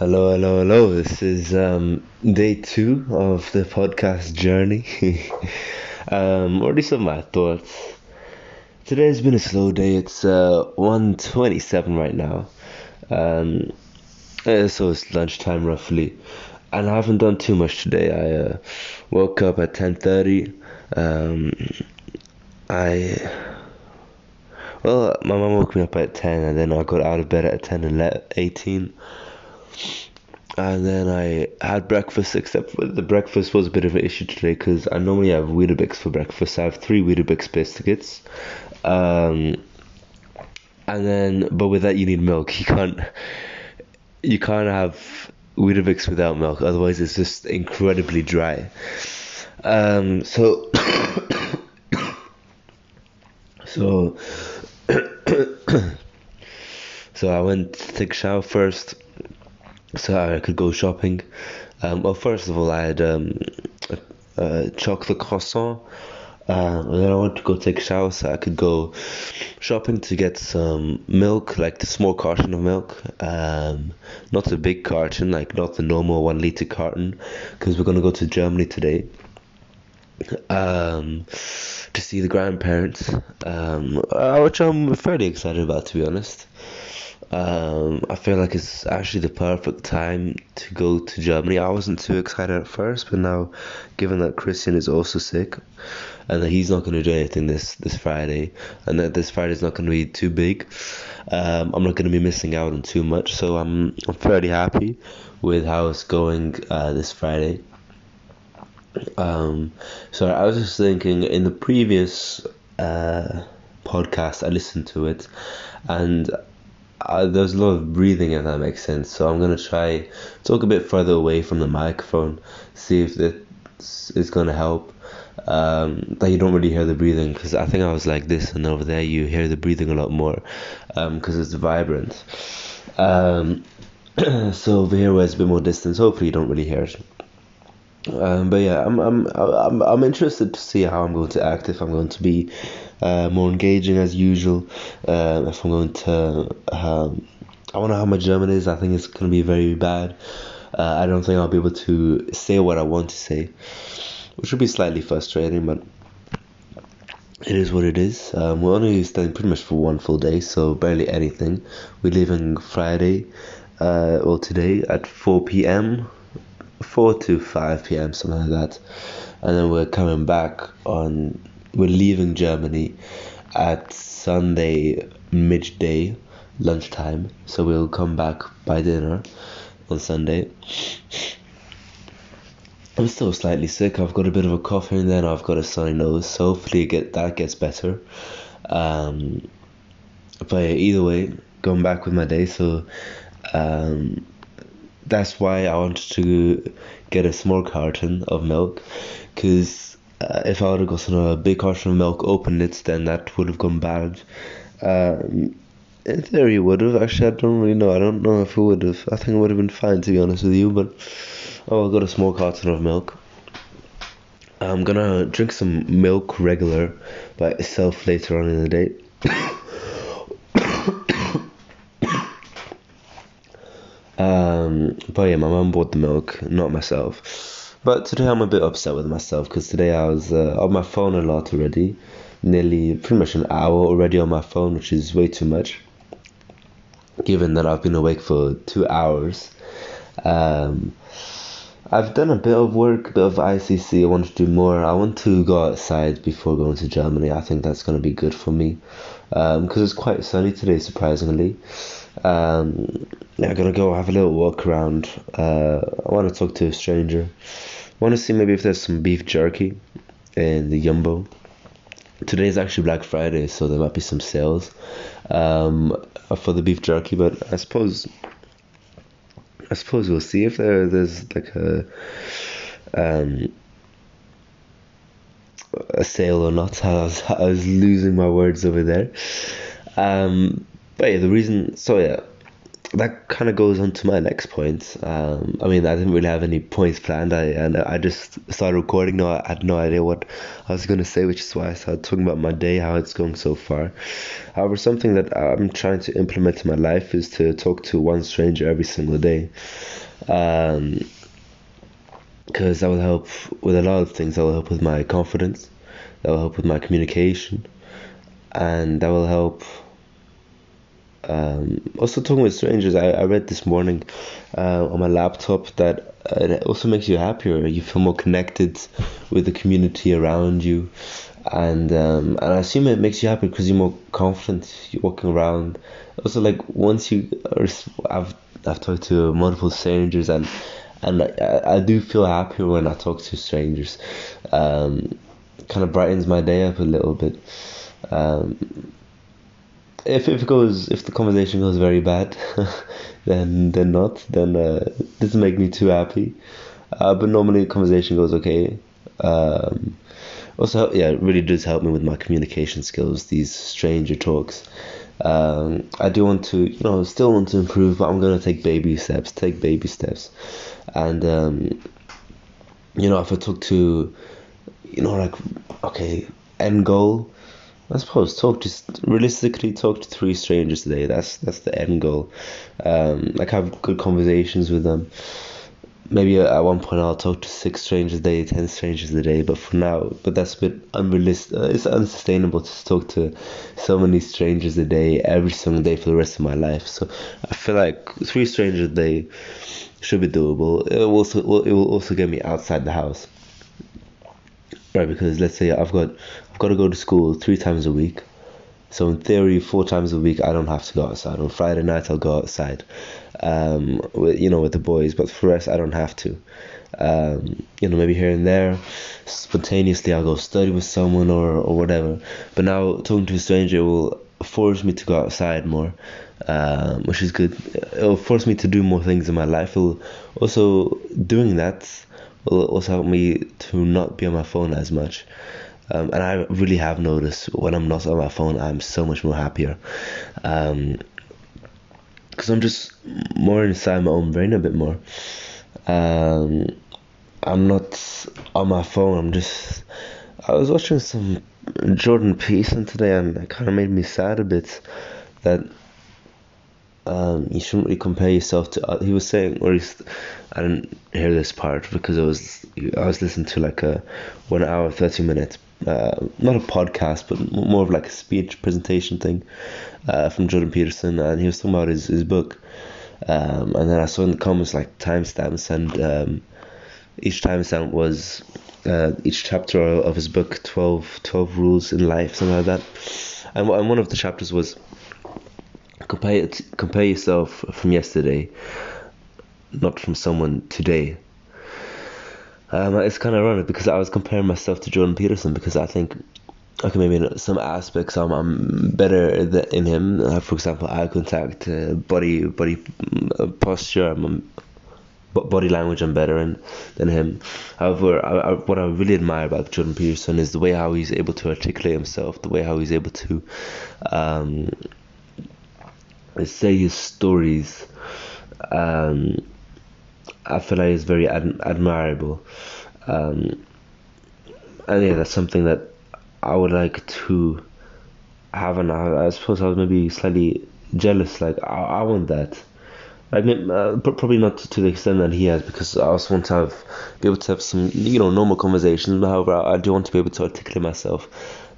Hello, hello, hello. This is um, day two of the podcast journey. um, or at least of my thoughts. Today has been a slow day. It's uh, 1.27 right now. Um, so it's lunchtime roughly. And I haven't done too much today. I uh, woke up at 10.30. Um, I... Well, my mom woke me up at 10 and then I got out of bed at 10 and 18 and then I had breakfast. Except the breakfast was a bit of an issue today because I normally have Weetabix for breakfast. I have three Weetabix biscuits, um, and then but with that you need milk. You can't you can't have Weetabix without milk. Otherwise, it's just incredibly dry. Um, so so so I went to take shower first so I could go shopping. Um, well, first of all, I had um, a, a chocolate croissant. Uh, and then I went to go take a shower so I could go shopping to get some milk, like the small carton of milk. Um, not the big carton, like not the normal one liter carton, because we're gonna go to Germany today. Um, to see the grandparents, um, uh, which I'm fairly excited about, to be honest. Um, I feel like it's actually the perfect time to go to Germany. I wasn't too excited at first, but now, given that Christian is also sick, and that he's not going to do anything this this Friday, and that this Friday is not going to be too big, um, I'm not going to be missing out on too much. So I'm I'm fairly happy with how it's going uh, this Friday. Um, so I was just thinking in the previous uh, podcast, I listened to it, and uh, there's a lot of breathing if that makes sense. So I'm gonna try talk a bit further away from the microphone, see if this is gonna help. Um, that you don't really hear the breathing because I think I was like this, and over there you hear the breathing a lot more because um, it's vibrant. Um, so over here where it's a bit more distance, hopefully you don't really hear it. Um, but yeah, I'm I'm I'm I'm interested to see how I'm going to act if I'm going to be uh, more engaging as usual. Uh, if I'm going to, um, I wonder how my German is. I think it's going to be very bad. Uh, I don't think I'll be able to say what I want to say, which would be slightly frustrating, but it is what it is. Um, we're only staying pretty much for one full day, so barely anything. We're leaving Friday, uh, well today at 4 p.m. 4 to 5 p.m. something like that, and then we're coming back on. We're leaving Germany at Sunday midday lunchtime, so we'll come back by dinner on Sunday. I'm still slightly sick. I've got a bit of a cough here and then. I've got a sunny nose, so hopefully get that gets better. Um, but either way, going back with my day. So um, that's why I wanted to get a small carton of milk, because uh, if I would have gotten a big carton of milk, opened it, then that would have gone bad. Um, in theory, it would have. Actually, I don't really know. I don't know if it would have. I think it would have been fine, to be honest with you. But oh, I got a small carton of milk. I'm gonna drink some milk regular by itself later on in the day. um, but yeah, my mum bought the milk, not myself. But today I'm a bit upset with myself because today I was uh, on my phone a lot already, nearly pretty much an hour already on my phone, which is way too much. Given that I've been awake for two hours, um, I've done a bit of work, a bit of ICC. I want to do more. I want to go outside before going to Germany. I think that's going to be good for me because um, it's quite sunny today, surprisingly. Um, yeah, I'm gonna go have a little walk around. Uh, I want to talk to a stranger. I want to see maybe if there's some beef jerky in the Jumbo. Today is actually Black Friday, so there might be some sales um, for the beef jerky. But I suppose, I suppose we'll see if there there's like a um, a sale or not. I was I was losing my words over there. Um, but yeah, the reason. So yeah, that kind of goes on to my next point. Um, I mean, I didn't really have any points planned. I and I just started recording. No, I had no idea what I was gonna say, which is why I started talking about my day, how it's going so far. However, something that I'm trying to implement in my life is to talk to one stranger every single day. Um, because that will help with a lot of things. That will help with my confidence. That will help with my communication, and that will help um, also talking with strangers, I, I read this morning uh, on my laptop that uh, it also makes you happier. You feel more connected with the community around you, and um, and I assume it makes you happy because you're more confident. You're walking around. Also, like once you, I've I've talked to multiple strangers and and I, I do feel happier when I talk to strangers. Um, kind of brightens my day up a little bit. Um, if if it goes if the conversation goes very bad, then then not then uh, it doesn't make me too happy. Uh, but normally the conversation goes okay. Um, also, yeah, it really does help me with my communication skills. These stranger talks. Um, I do want to, you know, still want to improve, but I'm gonna take baby steps. Take baby steps, and um, you know, if I talk to, you know, like okay, end goal I suppose talk to realistically talk to three strangers today. That's that's the end goal. Um, like have good conversations with them. Maybe at one point I'll talk to six strangers a day, ten strangers a day. But for now, but that's a bit unrealistic. Uh, it's unsustainable to talk to so many strangers a day every single day for the rest of my life. So I feel like three strangers a day should be doable. It will also it will also get me outside the house right? Because let's say I've got got to go to school three times a week, so in theory, four times a week I don't have to go outside. On Friday night I'll go outside, um, with you know with the boys, but for rest I don't have to. Um, you know, maybe here and there, spontaneously I'll go study with someone or or whatever. But now talking to a stranger will force me to go outside more, um, which is good. It'll force me to do more things in my life. It'll also doing that will also help me to not be on my phone as much. Um, and I really have noticed when I'm not on my phone, I'm so much more happier. Um, because I'm just more inside my own brain a bit more. Um, I'm not on my phone. I'm just. I was watching some Jordan Peterson today, and it kind of made me sad a bit that um, you shouldn't really compare yourself to. Uh, he was saying, or he's, I didn't hear this part because I was I was listening to like a one hour thirty minute, uh, not a podcast, but more of like a speech presentation thing, uh, from Jordan Peterson, and he was talking about his his book, um, and then I saw in the comments like timestamps, and um, each timestamp was uh, each chapter of his book 12, 12 rules in life, something like that, and, and one of the chapters was compare compare yourself from yesterday, not from someone today. Um, it's kind of ironic because I was comparing myself to Jordan Peterson because I think, okay, maybe in some aspects I'm, I'm better in him. Uh, for example, eye contact, uh, body body uh, posture, I'm, body language I'm better in than him. However, I, I, what I really admire about Jordan Peterson is the way how he's able to articulate himself, the way how he's able to um, say his stories, um, I feel like is very ad- admirable. Um, and yeah, that's something that I would like to have, and I, I suppose I was maybe slightly jealous. Like I, I want that. I mean, uh, probably not to the extent that he has, because I also want to have be able to have some, you know, normal conversations. However, I do want to be able to articulate myself,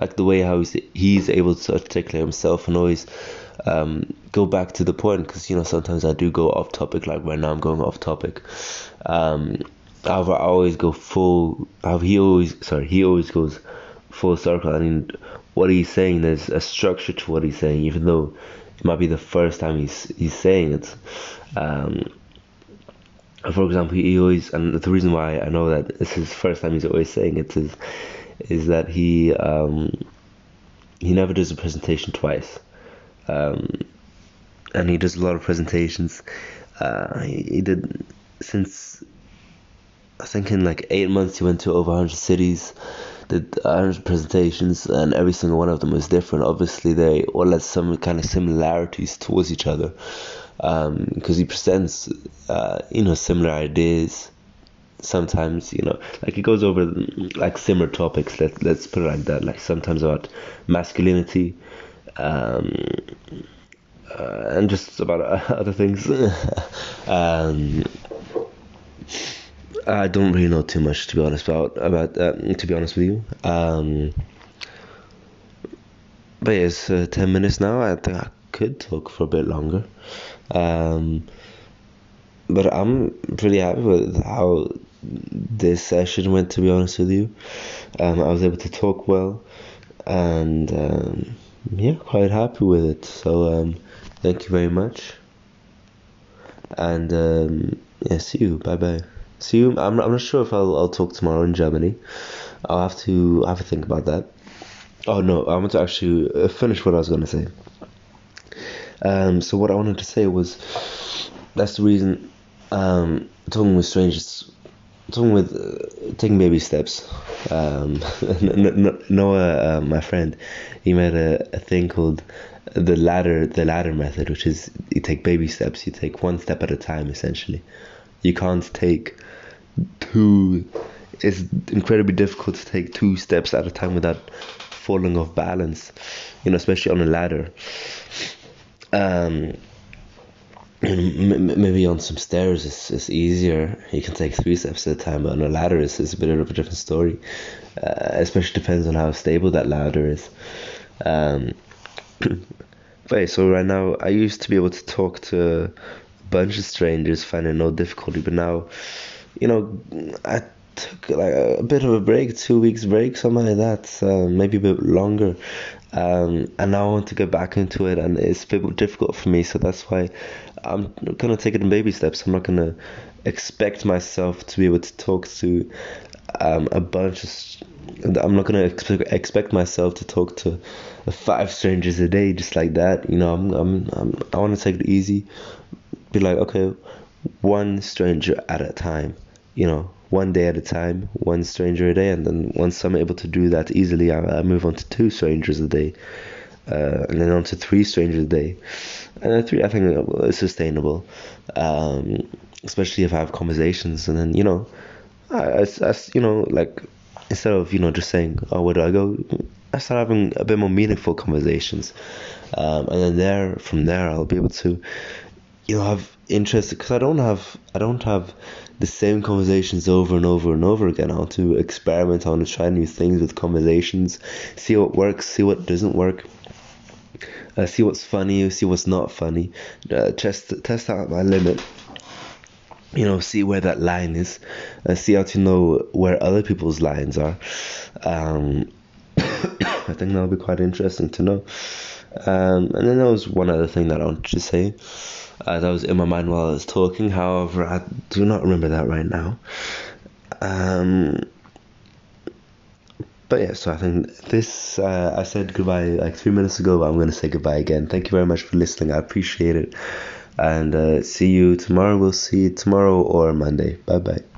like the way how he's, he's able to articulate himself, and always um, go back to the point because you know sometimes I do go off topic like right now I'm going off topic. Um, however I always go full how he always sorry he always goes full circle. I mean what he's saying there's a structure to what he's saying even though it might be the first time he's he's saying it. Um, for example he always and the reason why I know that this is the first time he's always saying it is is that he um, he never does a presentation twice um, and he does a lot of presentations. Uh, he, he, did since I think in like eight months he went to over 100 cities, did 100 presentations, and every single one of them was different. Obviously, they all had some kind of similarities towards each other. Um because um, he presents uh, you know similar ideas sometimes you know like it goes over like similar topics. Let, let's put it like that. Like sometimes about masculinity um, uh, and just about other things. Um, I don't really know too much to be honest about about uh, to be honest with you. Um, but yeah, it's uh, 10 minutes now. I think I could talk for a bit longer. Um, but I'm pretty happy with how this session went. To be honest with you, um, I was able to talk well, and um, yeah, quite happy with it. So um, thank you very much, and um, yeah, see you. Bye bye. See you. I'm not, I'm not sure if I'll I'll talk tomorrow in Germany. I'll have to have to think about that. Oh no, I want to actually uh, finish what I was gonna say. Um, so what I wanted to say was that's the reason um, talking with strangers, talking with uh, taking baby steps. Um, Noah, uh, my friend, he made a, a thing called the ladder the ladder method, which is you take baby steps. You take one step at a time, essentially. You can't take two. It's incredibly difficult to take two steps at a time without falling off balance. You know, especially on a ladder um, maybe on some stairs it's, it's easier. You can take three steps at a time, but on a ladder it's, it's a bit of a different story. Uh, especially depends on how stable that ladder is. Um, but so right now I used to be able to talk to a bunch of strangers, finding no difficulty. But now, you know, I took like a bit of a break, two weeks break, something like that, uh, maybe a bit longer. Um, and now I want to get back into it, and it's a bit difficult for me. So that's why I'm gonna take it in baby steps. I'm not gonna expect myself to be able to talk to um, a bunch of. I'm not gonna expect expect myself to talk to five strangers a day just like that. You know, I'm, I'm, I'm I want to take it easy. Be like, okay, one stranger at a time. You know, one day at a time, one stranger a day, and then once I'm able to do that easily, I, I move on to two strangers a day, uh, and then on to three strangers a day, and three I think is sustainable, um, especially if I have conversations, and then you know, I, I, I, you know like instead of you know just saying oh where do I go, I start having a bit more meaningful conversations, um, and then there from there I'll be able to, you know, have interest because I don't have I don't have the same conversations over and over and over again. I want to experiment. I want to try new things with conversations, see what works, see what doesn't work. Uh, see what's funny, see what's not funny. Uh, test test out my limit. You know, see where that line is. Uh, see how to know where other people's lines are. Um, I think that'll be quite interesting to know. Um, and then there was one other thing that I wanted to say uh, that was in my mind while I was talking. However, I do not remember that right now. Um, but yeah, so I think this, uh, I said goodbye like three minutes ago, but I'm going to say goodbye again. Thank you very much for listening. I appreciate it. And uh, see you tomorrow. We'll see you tomorrow or Monday. Bye bye.